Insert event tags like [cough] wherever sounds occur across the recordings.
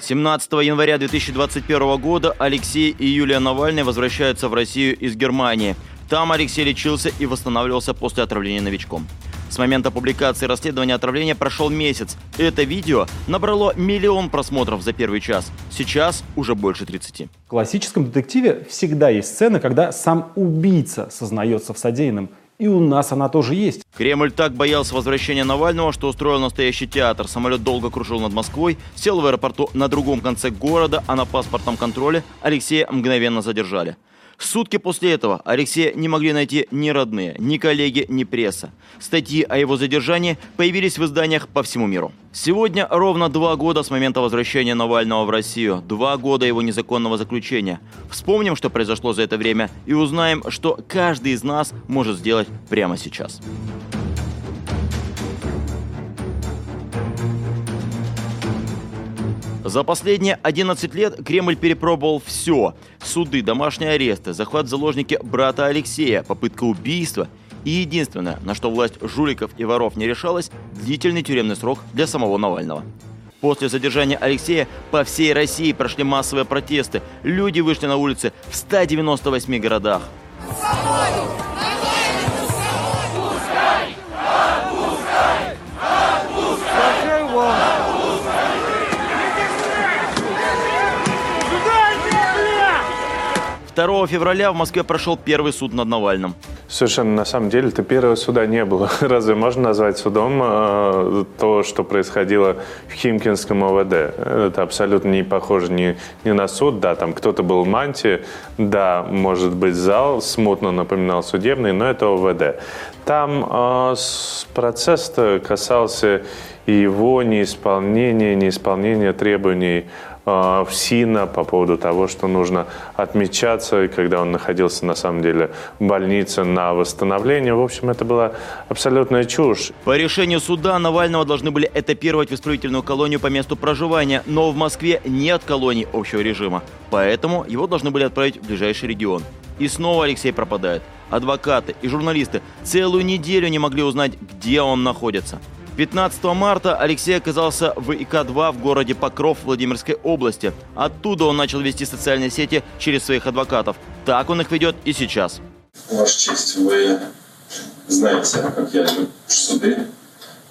17 января 2021 года Алексей и Юлия Навальный возвращаются в Россию из Германии. Там Алексей лечился и восстанавливался после отравления новичком. С момента публикации расследования отравления прошел месяц. Это видео набрало миллион просмотров за первый час. Сейчас уже больше 30. В классическом детективе всегда есть сцена, когда сам убийца сознается в содеянном. И у нас она тоже есть. Кремль так боялся возвращения Навального, что устроил настоящий театр. Самолет долго кружил над Москвой, сел в аэропорту на другом конце города, а на паспортном контроле Алексея мгновенно задержали. Сутки после этого Алексея не могли найти ни родные, ни коллеги, ни пресса. Статьи о его задержании появились в изданиях по всему миру. Сегодня ровно два года с момента возвращения Навального в Россию. Два года его незаконного заключения. Вспомним, что произошло за это время, и узнаем, что каждый из нас может сделать прямо сейчас. За последние 11 лет Кремль перепробовал все. Суды, домашние аресты, захват заложники брата Алексея, попытка убийства. И единственное, на что власть жуликов и воров не решалась, длительный тюремный срок для самого Навального. После задержания Алексея по всей России прошли массовые протесты. Люди вышли на улицы в 198 городах. Свободу! 2 февраля в Москве прошел первый суд над Навальным. Совершенно, на самом деле, это первого суда не было. [laughs] Разве можно назвать судом э, то, что происходило в Химкинском ОВД? Это абсолютно не похоже ни, ни на суд. Да, там кто-то был в мантии, да, может быть, зал смутно напоминал судебный, но это ОВД. Там э, процесс касался его неисполнения, неисполнения требований а, в СИНа по поводу того, что нужно отмечаться, когда он находился на самом деле в больнице на восстановление. В общем, это была абсолютная чушь. По решению суда Навального должны были этапировать в исправительную колонию по месту проживания, но в Москве нет колоний общего режима, поэтому его должны были отправить в ближайший регион. И снова Алексей пропадает. Адвокаты и журналисты целую неделю не могли узнать, где он находится. 15 марта Алексей оказался в ИК-2 в городе Покров Владимирской области. Оттуда он начал вести социальные сети через своих адвокатов. Так он их ведет и сейчас. Ваша честь, вы знаете, как я люблю суды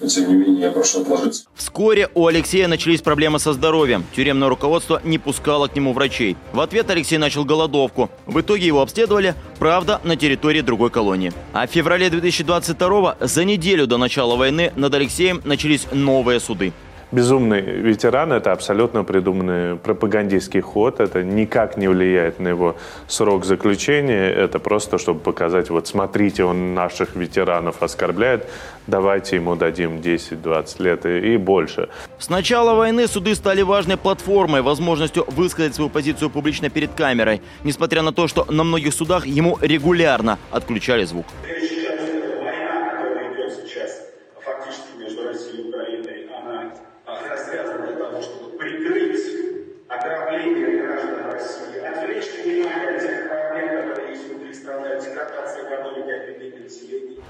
но тем не менее я прошу отложиться. Вскоре у Алексея начались проблемы со здоровьем. Тюремное руководство не пускало к нему врачей. В ответ Алексей начал голодовку. В итоге его обследовали, правда, на территории другой колонии. А в феврале 2022 за неделю до начала войны над Алексеем начались новые суды безумный ветеран – это абсолютно придуманный пропагандистский ход. Это никак не влияет на его срок заключения. Это просто, чтобы показать, вот смотрите, он наших ветеранов оскорбляет, давайте ему дадим 10-20 лет и, и больше. С начала войны суды стали важной платформой, возможностью высказать свою позицию публично перед камерой, несмотря на то, что на многих судах ему регулярно отключали звук.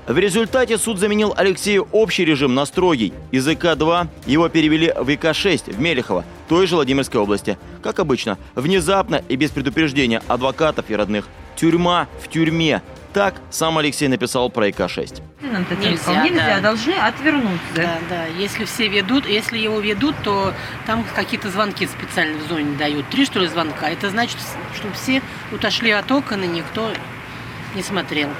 В результате суд заменил Алексею общий режим на строгий. Из ИК-2 его перевели в ИК-6 в Мелехово, той же Владимирской области. Как обычно, внезапно и без предупреждения адвокатов и родных. Тюрьма в тюрьме. Так сам Алексей написал про ИК-6. Нельзя, нельзя, да. должны отвернуться. Да, да. Если все ведут, если его ведут, то там какие-то звонки специально в зоне дают. Три, что ли, звонка. Это значит, что все отошли от окон, и никто не смотрел.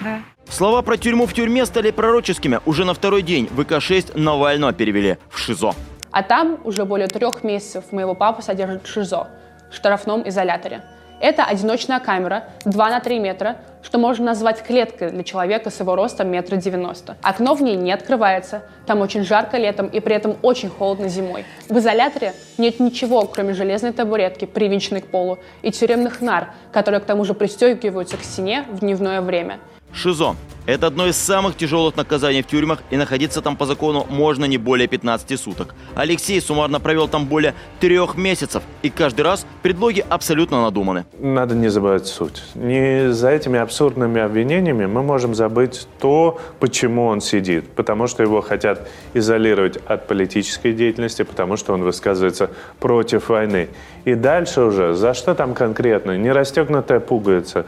Да. Слова про тюрьму в тюрьме стали пророческими. Уже на второй день ВК-6 Навального перевели в ШИЗО. А там уже более трех месяцев моего папу содержат в ШИЗО, в штрафном изоляторе. Это одиночная камера 2 на 3 метра, что можно назвать клеткой для человека с его ростом метра девяносто. Окно в ней не открывается, там очень жарко летом и при этом очень холодно зимой. В изоляторе нет ничего, кроме железной табуретки, привинченной к полу, и тюремных нар, которые к тому же пристегиваются к стене в дневное время. ШИЗО это одно из самых тяжелых наказаний в тюрьмах, и находиться там по закону можно не более 15 суток. Алексей суммарно провел там более трех месяцев, и каждый раз предлоги абсолютно надуманы. Надо не забывать суть. Не за этими абсурдными обвинениями мы можем забыть то, почему он сидит. Потому что его хотят изолировать от политической деятельности, потому что он высказывается против войны. И дальше уже, за что там конкретно? Не расстегнутая пуговица,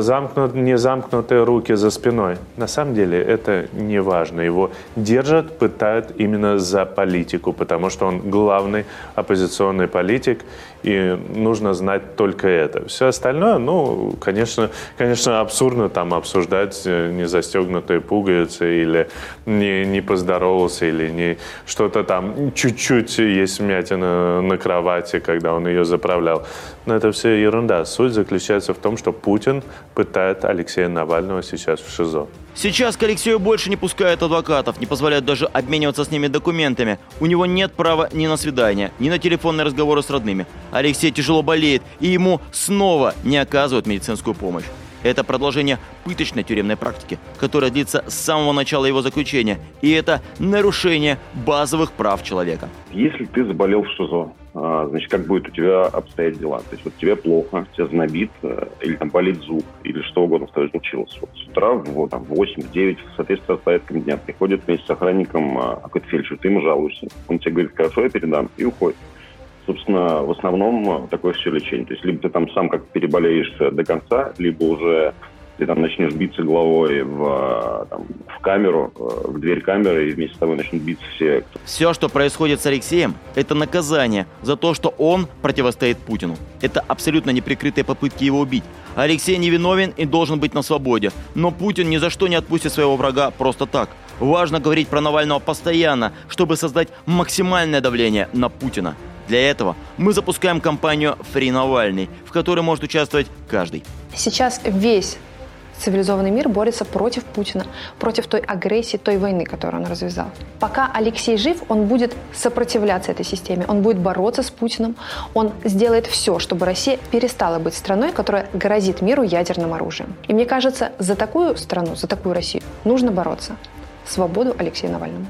замкнут, не замкнутые руки за спиной. На самом деле это не важно. Его держат, пытают именно за политику, потому что он главный оппозиционный политик, и нужно знать только это. Все остальное, ну, конечно, конечно абсурдно там обсуждать э, не застегнутые пуговицы или не, не поздоровался, или не что-то там, чуть-чуть есть вмятина на кровати, когда он ее заправлял. Но это все ерунда. Суть заключается в том, что Путин пытает Алексея Навального сейчас в ШИЗО. Сейчас к Алексею больше не пускают адвокатов, не позволяют даже обмениваться с ними документами. У него нет права ни на свидание, ни на телефонные разговоры с родными. Алексей тяжело болеет, и ему снова не оказывают медицинскую помощь. Это продолжение пыточной тюремной практики, которая длится с самого начала его заключения. И это нарушение базовых прав человека. Если ты заболел в ШИЗО, а, значит, как будет у тебя обстоять дела? То есть вот тебе плохо, тебя знобит, э, или там болит зуб, или что угодно в твоей случилось. Вот с утра в, там, в 8, в 9, в соответствии с порядком дня, приходит вместе с охранником а, какой-то фельдшер, ты ему жалуешься. Он тебе говорит, хорошо, я передам, и уходит собственно, в основном такое все лечение. То есть либо ты там сам как переболеешь до конца, либо уже ты там начнешь биться головой в, там, в камеру, в дверь камеры, и вместе с тобой начнут биться все. Все, что происходит с Алексеем, это наказание за то, что он противостоит Путину. Это абсолютно неприкрытые попытки его убить. Алексей невиновен и должен быть на свободе. Но Путин ни за что не отпустит своего врага просто так. Важно говорить про Навального постоянно, чтобы создать максимальное давление на Путина. Для этого мы запускаем кампанию «Фри Навальный», в которой может участвовать каждый. Сейчас весь цивилизованный мир борется против Путина, против той агрессии, той войны, которую он развязал. Пока Алексей жив, он будет сопротивляться этой системе, он будет бороться с Путиным, он сделает все, чтобы Россия перестала быть страной, которая грозит миру ядерным оружием. И мне кажется, за такую страну, за такую Россию нужно бороться. Свободу Алексею Навальному.